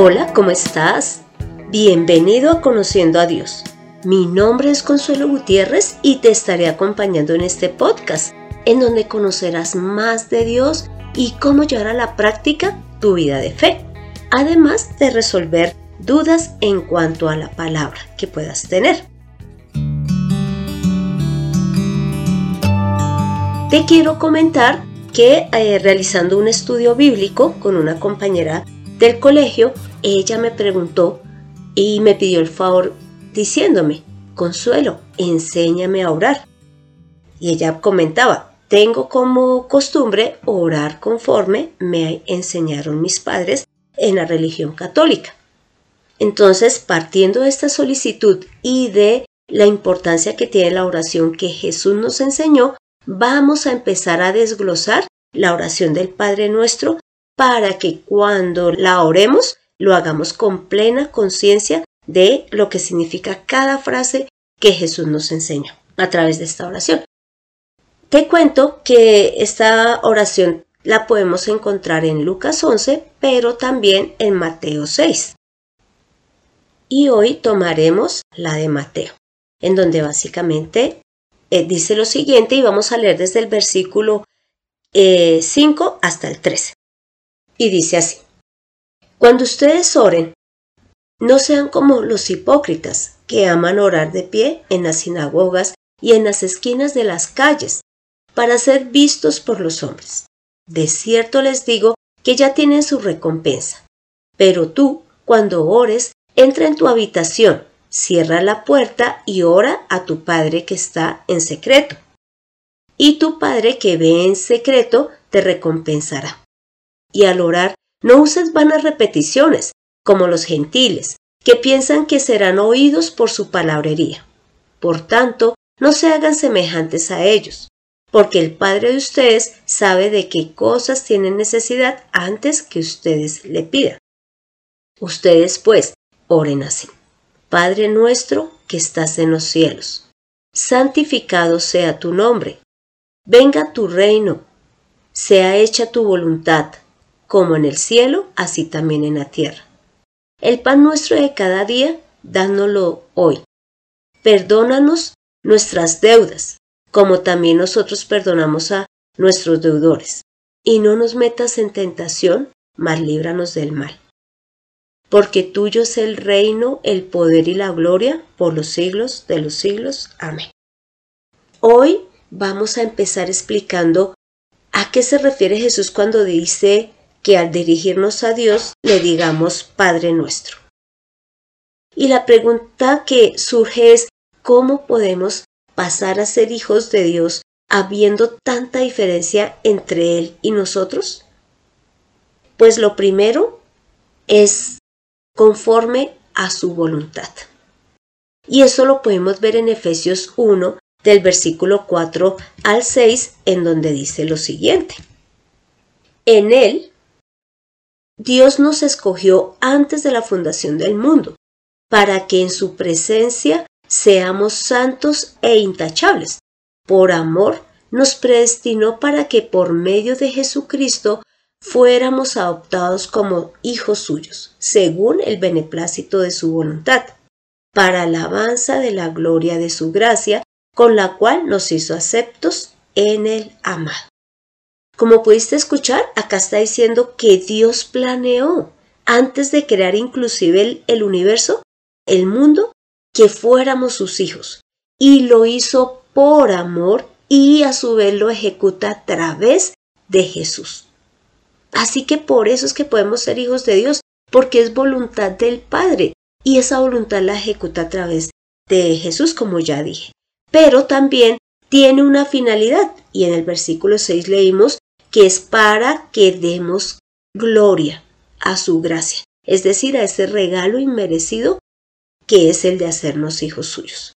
Hola, ¿cómo estás? Bienvenido a Conociendo a Dios. Mi nombre es Consuelo Gutiérrez y te estaré acompañando en este podcast, en donde conocerás más de Dios y cómo llevar a la práctica tu vida de fe, además de resolver dudas en cuanto a la palabra que puedas tener. Te quiero comentar que eh, realizando un estudio bíblico con una compañera del colegio, ella me preguntó y me pidió el favor diciéndome, Consuelo, enséñame a orar. Y ella comentaba, tengo como costumbre orar conforme me enseñaron mis padres en la religión católica. Entonces, partiendo de esta solicitud y de la importancia que tiene la oración que Jesús nos enseñó, vamos a empezar a desglosar la oración del Padre Nuestro para que cuando la oremos lo hagamos con plena conciencia de lo que significa cada frase que Jesús nos enseña a través de esta oración. Te cuento que esta oración la podemos encontrar en Lucas 11, pero también en Mateo 6. Y hoy tomaremos la de Mateo, en donde básicamente eh, dice lo siguiente y vamos a leer desde el versículo 5 eh, hasta el 13. Y dice así, cuando ustedes oren, no sean como los hipócritas que aman orar de pie en las sinagogas y en las esquinas de las calles para ser vistos por los hombres. De cierto les digo que ya tienen su recompensa. Pero tú, cuando ores, entra en tu habitación, cierra la puerta y ora a tu Padre que está en secreto. Y tu Padre que ve en secreto te recompensará. Y al orar, no uses vanas repeticiones, como los gentiles, que piensan que serán oídos por su palabrería. Por tanto, no se hagan semejantes a ellos, porque el Padre de ustedes sabe de qué cosas tienen necesidad antes que ustedes le pidan. Ustedes, pues, oren así. Padre nuestro que estás en los cielos, santificado sea tu nombre, venga tu reino, sea hecha tu voluntad como en el cielo, así también en la tierra. El pan nuestro de cada día, dánoslo hoy. Perdónanos nuestras deudas, como también nosotros perdonamos a nuestros deudores. Y no nos metas en tentación, mas líbranos del mal. Porque tuyo es el reino, el poder y la gloria por los siglos de los siglos. Amén. Hoy vamos a empezar explicando a qué se refiere Jesús cuando dice que al dirigirnos a Dios le digamos Padre nuestro. Y la pregunta que surge es ¿cómo podemos pasar a ser hijos de Dios habiendo tanta diferencia entre Él y nosotros? Pues lo primero es conforme a su voluntad. Y eso lo podemos ver en Efesios 1 del versículo 4 al 6 en donde dice lo siguiente. En Él Dios nos escogió antes de la fundación del mundo, para que en su presencia seamos santos e intachables. Por amor nos predestinó para que por medio de Jesucristo fuéramos adoptados como hijos suyos, según el beneplácito de su voluntad, para alabanza de la gloria de su gracia, con la cual nos hizo aceptos en el amado. Como pudiste escuchar, acá está diciendo que Dios planeó, antes de crear inclusive el, universo, el mundo, que fuéramos sus hijos. Y lo hizo por amor y a su vez lo ejecuta a través de Jesús. Así que por eso es que podemos ser hijos de Dios, porque es voluntad del Padre y esa voluntad la ejecuta a través de Jesús, como ya dije. Pero también tiene una finalidad y en el versículo 6 leímos que es para que demos gloria a su gracia, es decir, a ese regalo inmerecido que es el de hacernos hijos suyos.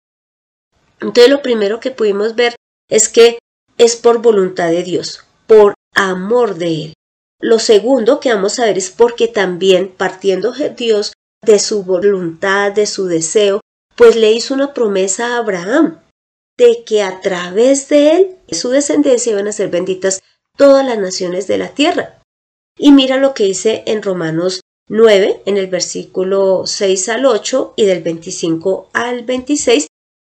Entonces lo primero que pudimos ver es que es por voluntad de Dios, por amor de Él. Lo segundo que vamos a ver es porque también partiendo de Dios de su voluntad, de su deseo, pues le hizo una promesa a Abraham de que a través de él, su descendencia iban a ser benditas todas las naciones de la tierra. Y mira lo que dice en Romanos 9, en el versículo 6 al 8 y del 25 al 26,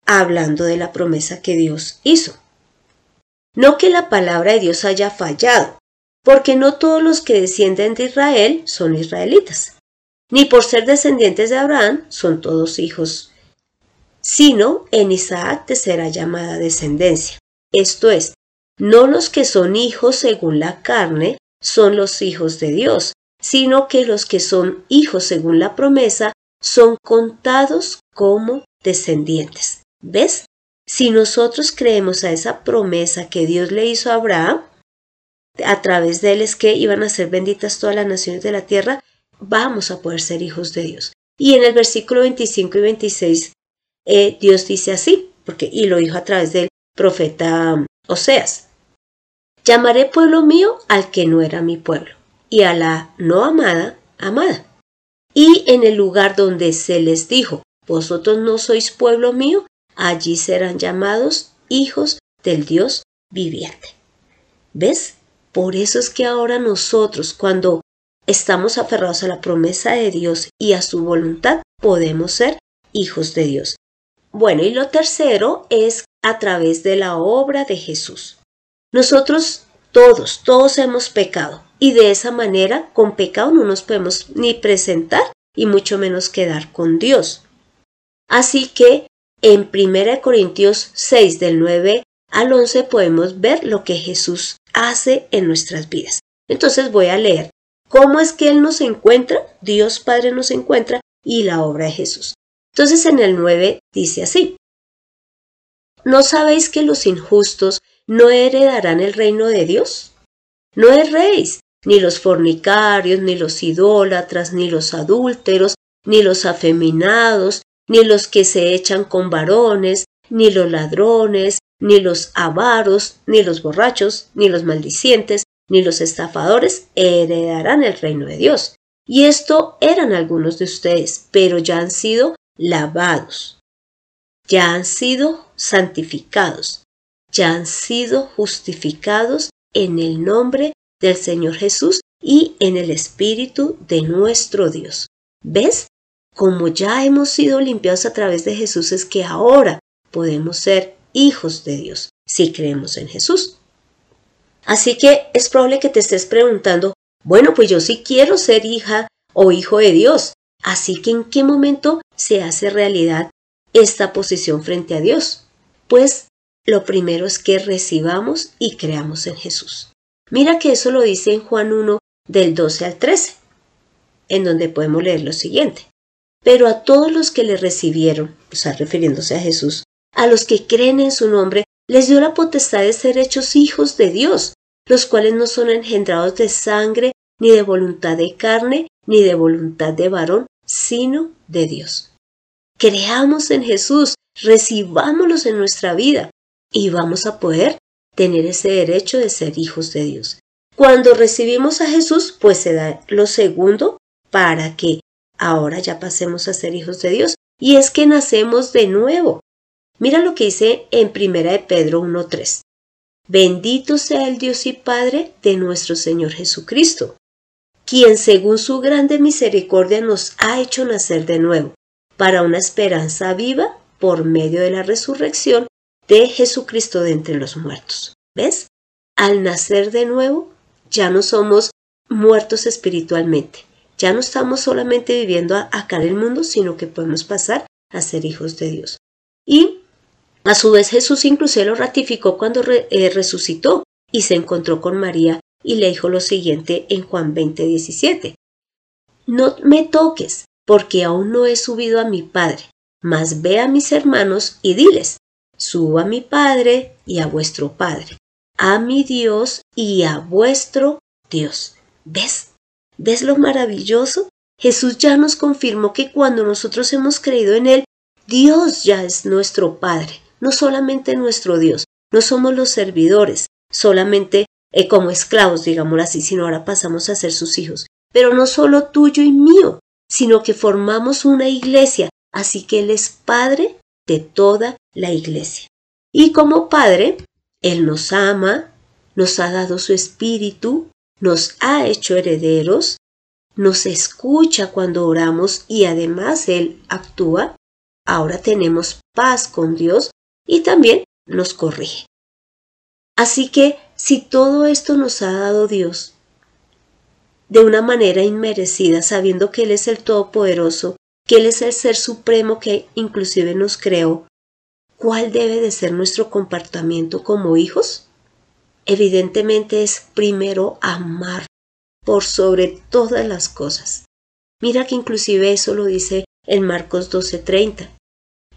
hablando de la promesa que Dios hizo. No que la palabra de Dios haya fallado, porque no todos los que descienden de Israel son israelitas, ni por ser descendientes de Abraham son todos hijos, sino en Isaac te será llamada descendencia. Esto es, no los que son hijos según la carne son los hijos de Dios, sino que los que son hijos según la promesa son contados como descendientes. ¿Ves? Si nosotros creemos a esa promesa que Dios le hizo a Abraham, a través de él es que iban a ser benditas todas las naciones de la tierra, vamos a poder ser hijos de Dios. Y en el versículo 25 y 26, eh, Dios dice así, porque, y lo dijo a través del profeta Oseas, llamaré pueblo mío al que no era mi pueblo, y a la no amada, amada. Y en el lugar donde se les dijo, vosotros no sois pueblo mío, allí serán llamados hijos del Dios viviente. ¿Ves? Por eso es que ahora nosotros, cuando estamos aferrados a la promesa de Dios y a su voluntad, podemos ser hijos de Dios. Bueno, y lo tercero es a través de la obra de Jesús. Nosotros todos, todos hemos pecado y de esa manera con pecado no nos podemos ni presentar y mucho menos quedar con Dios. Así que en 1 Corintios 6 del 9 al 11 podemos ver lo que Jesús hace en nuestras vidas. Entonces voy a leer cómo es que Él nos encuentra, Dios Padre nos encuentra y la obra de Jesús. Entonces en el 9 dice así, ¿no sabéis que los injustos no heredarán el reino de Dios? No erréis, ni los fornicarios, ni los idólatras, ni los adúlteros, ni los afeminados, ni los que se echan con varones, ni los ladrones, ni los avaros, ni los borrachos, ni los maldicientes, ni los estafadores heredarán el reino de Dios. Y esto eran algunos de ustedes, pero ya han sido lavados, ya han sido santificados, ya han sido justificados en el nombre del Señor Jesús y en el Espíritu de nuestro Dios. ¿Ves? Como ya hemos sido limpiados a través de Jesús es que ahora podemos ser hijos de Dios si creemos en Jesús. Así que es probable que te estés preguntando, bueno, pues yo sí quiero ser hija o hijo de Dios. Así que ¿en qué momento se hace realidad esta posición frente a Dios? Pues lo primero es que recibamos y creamos en Jesús. Mira que eso lo dice en Juan 1 del 12 al 13, en donde podemos leer lo siguiente. Pero a todos los que le recibieron, o sea, refiriéndose a Jesús, a los que creen en su nombre, les dio la potestad de ser hechos hijos de Dios, los cuales no son engendrados de sangre, ni de voluntad de carne, ni de voluntad de varón, sino de Dios. Creamos en Jesús, recibámoslos en nuestra vida y vamos a poder tener ese derecho de ser hijos de Dios. Cuando recibimos a Jesús, pues se da lo segundo para que ahora ya pasemos a ser hijos de Dios, y es que nacemos de nuevo. Mira lo que dice en Primera de Pedro 1.3. Bendito sea el Dios y Padre de nuestro Señor Jesucristo, quien según su grande misericordia nos ha hecho nacer de nuevo, para una esperanza viva por medio de la resurrección de Jesucristo de entre los muertos. ¿Ves? Al nacer de nuevo, ya no somos muertos espiritualmente. Ya no estamos solamente viviendo acá en el mundo, sino que podemos pasar a ser hijos de Dios. Y a su vez Jesús incluso lo ratificó cuando eh, resucitó y se encontró con María y le dijo lo siguiente en Juan 20, 17. No me toques, porque aún no he subido a mi Padre, mas ve a mis hermanos y diles, subo a mi Padre y a vuestro Padre, a mi Dios y a vuestro Dios. ¿Ves? ¿Ves lo maravilloso? Jesús ya nos confirmó que cuando nosotros hemos creído en Él, Dios ya es nuestro Padre, no solamente nuestro Dios, no somos los servidores, solamente eh, como esclavos, digámoslo así, sino ahora pasamos a ser sus hijos. Pero no solo tuyo y mío, sino que formamos una iglesia, así que Él es Padre de toda la iglesia. Y como Padre, Él nos ama, nos ha dado su espíritu, nos ha hecho herederos nos escucha cuando oramos y además Él actúa, ahora tenemos paz con Dios y también nos corrige. Así que si todo esto nos ha dado Dios de una manera inmerecida, sabiendo que Él es el Todopoderoso, que Él es el Ser Supremo que inclusive nos creó, ¿cuál debe de ser nuestro comportamiento como hijos? Evidentemente es primero amar por sobre todas las cosas. Mira que inclusive eso lo dice en Marcos 12:30,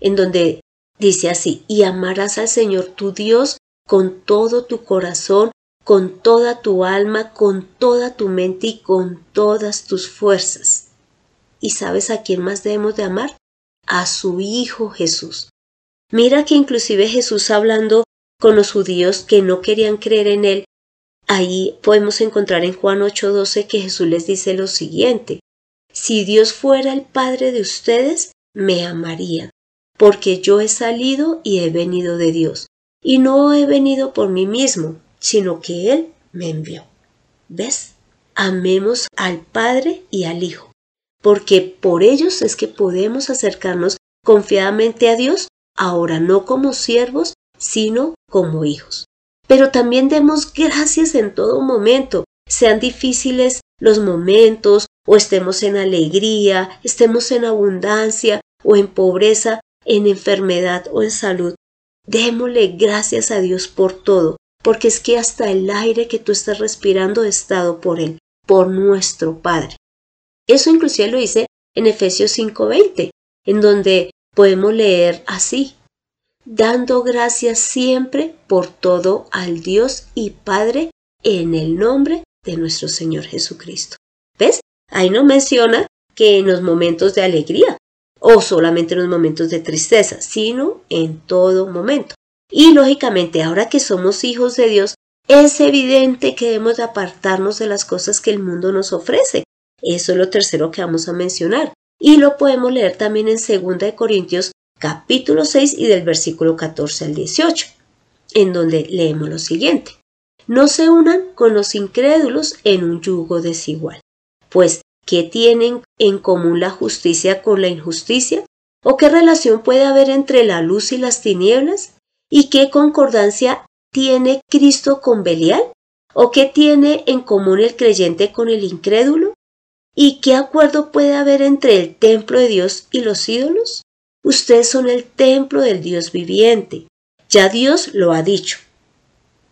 en donde dice así, y amarás al Señor tu Dios con todo tu corazón, con toda tu alma, con toda tu mente y con todas tus fuerzas. ¿Y sabes a quién más debemos de amar? A su Hijo Jesús. Mira que inclusive Jesús hablando con los judíos que no querían creer en Él, ahí podemos encontrar en Juan 8:12 que Jesús les dice lo siguiente, si Dios fuera el Padre de ustedes, me amarían, porque yo he salido y he venido de Dios, y no he venido por mí mismo, sino que Él me envió. ¿Ves? Amemos al Padre y al Hijo, porque por ellos es que podemos acercarnos confiadamente a Dios, ahora no como siervos, sino como hijos. Pero también demos gracias en todo momento, sean difíciles los momentos, o estemos en alegría, estemos en abundancia o en pobreza, en enfermedad o en salud. Démosle gracias a Dios por todo, porque es que hasta el aire que tú estás respirando es dado por Él, por nuestro Padre. Eso inclusive lo dice en Efesios 5:20, en donde podemos leer así, dando gracias siempre por todo al Dios y Padre en el nombre de nuestro Señor Jesucristo. ¿Ves? Ahí no menciona que en los momentos de alegría, o solamente en los momentos de tristeza, sino en todo momento. Y lógicamente, ahora que somos hijos de Dios, es evidente que debemos apartarnos de las cosas que el mundo nos ofrece. Eso es lo tercero que vamos a mencionar. Y lo podemos leer también en 2 Corintios capítulo 6 y del versículo 14 al 18, en donde leemos lo siguiente. No se unan con los incrédulos en un yugo desigual, pues ¿qué tienen en común la justicia con la injusticia? ¿O qué relación puede haber entre la luz y las tinieblas? ¿Y qué concordancia tiene Cristo con Belial? ¿O qué tiene en común el creyente con el incrédulo? ¿Y qué acuerdo puede haber entre el templo de Dios y los ídolos? Ustedes son el templo del Dios viviente. Ya Dios lo ha dicho.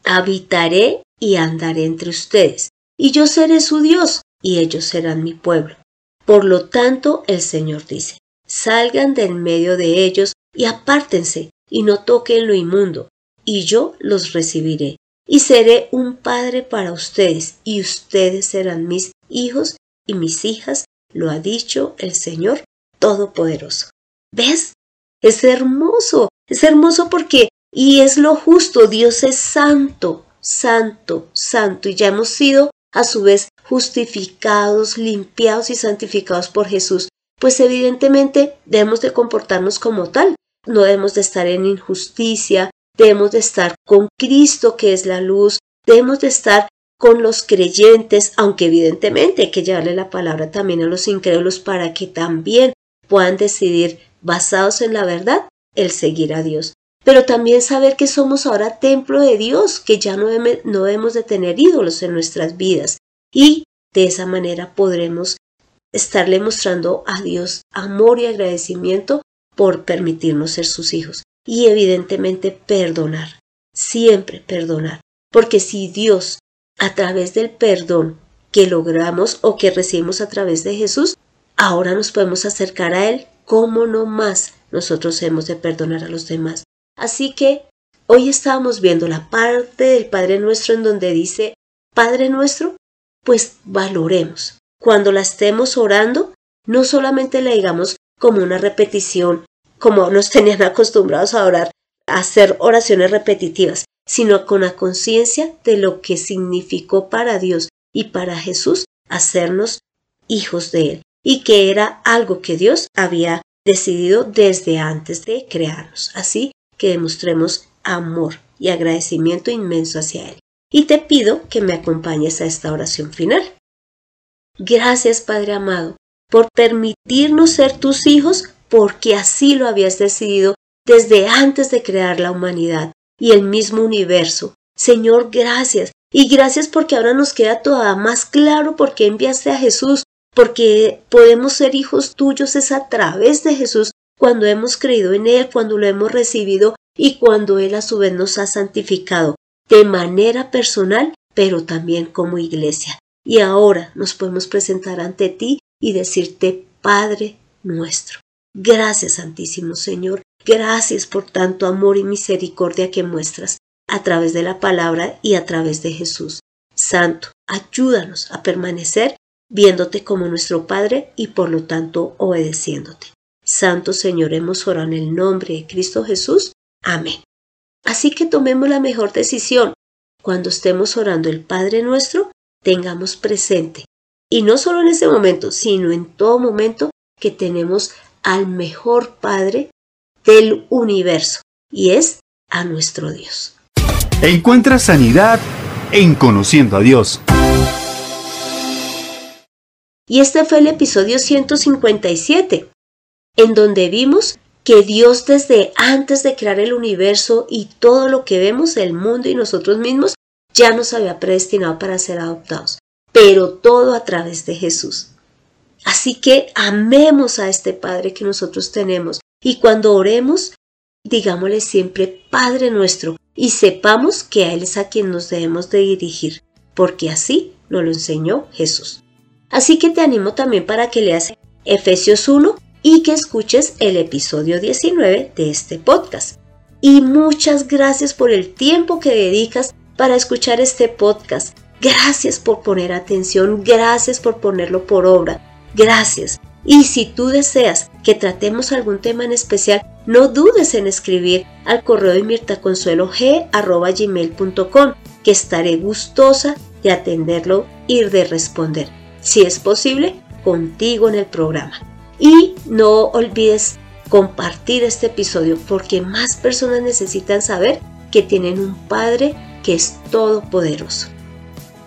Habitaré y andaré entre ustedes, y yo seré su Dios, y ellos serán mi pueblo. Por lo tanto, el Señor dice, salgan del medio de ellos y apártense, y no toquen lo inmundo, y yo los recibiré, y seré un padre para ustedes, y ustedes serán mis hijos y mis hijas, lo ha dicho el Señor Todopoderoso. ¿Ves? Es hermoso, es hermoso porque, y es lo justo, Dios es santo, santo, santo, y ya hemos sido a su vez justificados, limpiados y santificados por Jesús, pues evidentemente debemos de comportarnos como tal, no debemos de estar en injusticia, debemos de estar con Cristo que es la luz, debemos de estar con los creyentes, aunque evidentemente hay que llevarle la palabra también a los incrédulos para que también puedan decidir basados en la verdad, el seguir a Dios. Pero también saber que somos ahora templo de Dios, que ya no, no debemos de tener ídolos en nuestras vidas. Y de esa manera podremos estarle mostrando a Dios amor y agradecimiento por permitirnos ser sus hijos. Y evidentemente perdonar, siempre perdonar. Porque si Dios, a través del perdón que logramos o que recibimos a través de Jesús, ahora nos podemos acercar a Él ¿cómo no más nosotros hemos de perdonar a los demás? Así que hoy estábamos viendo la parte del Padre Nuestro en donde dice, Padre Nuestro, pues valoremos. Cuando la estemos orando, no solamente le digamos como una repetición, como nos tenían acostumbrados a orar, a hacer oraciones repetitivas, sino con la conciencia de lo que significó para Dios y para Jesús hacernos hijos de Él y que era algo que Dios había decidido desde antes de crearnos. Así que demostremos amor y agradecimiento inmenso hacia Él. Y te pido que me acompañes a esta oración final. Gracias, Padre amado, por permitirnos ser tus hijos porque así lo habías decidido desde antes de crear la humanidad y el mismo universo. Señor, gracias. Y gracias porque ahora nos queda todavía más claro por qué enviaste a Jesús, porque podemos ser hijos tuyos es a través de Jesús cuando hemos creído en Él, cuando lo hemos recibido y cuando Él a su vez nos ha santificado de manera personal, pero también como iglesia. Y ahora nos podemos presentar ante ti y decirte, Padre nuestro. Gracias, Santísimo Señor, gracias por tanto amor y misericordia que muestras a través de la palabra y a través de Jesús. Santo, ayúdanos a permanecer viéndote como nuestro Padre y por lo tanto obedeciéndote. Santo Señor, hemos orado en el nombre de Cristo Jesús. Amén. Así que tomemos la mejor decisión. Cuando estemos orando el Padre nuestro, tengamos presente, y no solo en ese momento, sino en todo momento, que tenemos al mejor Padre del universo, y es a nuestro Dios. Encuentra sanidad en conociendo a Dios. Y este fue el episodio 157, en donde vimos que Dios desde antes de crear el universo y todo lo que vemos, el mundo y nosotros mismos, ya nos había predestinado para ser adoptados, pero todo a través de Jesús. Así que amemos a este Padre que nosotros tenemos y cuando oremos, digámosle siempre Padre nuestro y sepamos que a Él es a quien nos debemos de dirigir, porque así nos lo enseñó Jesús. Así que te animo también para que leas Efesios 1 y que escuches el episodio 19 de este podcast. Y muchas gracias por el tiempo que dedicas para escuchar este podcast. Gracias por poner atención, gracias por ponerlo por obra, gracias. Y si tú deseas que tratemos algún tema en especial, no dudes en escribir al correo de mirtaconsuelog.com, que estaré gustosa de atenderlo y de responder, si es posible, contigo en el programa. Y no olvides compartir este episodio porque más personas necesitan saber que tienen un Padre que es todopoderoso.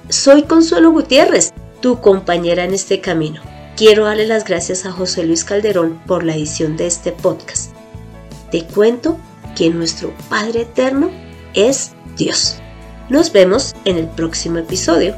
Soy Consuelo Gutiérrez, tu compañera en este camino. Quiero darle las gracias a José Luis Calderón por la edición de este podcast. Te cuento que nuestro Padre Eterno es Dios. Nos vemos en el próximo episodio.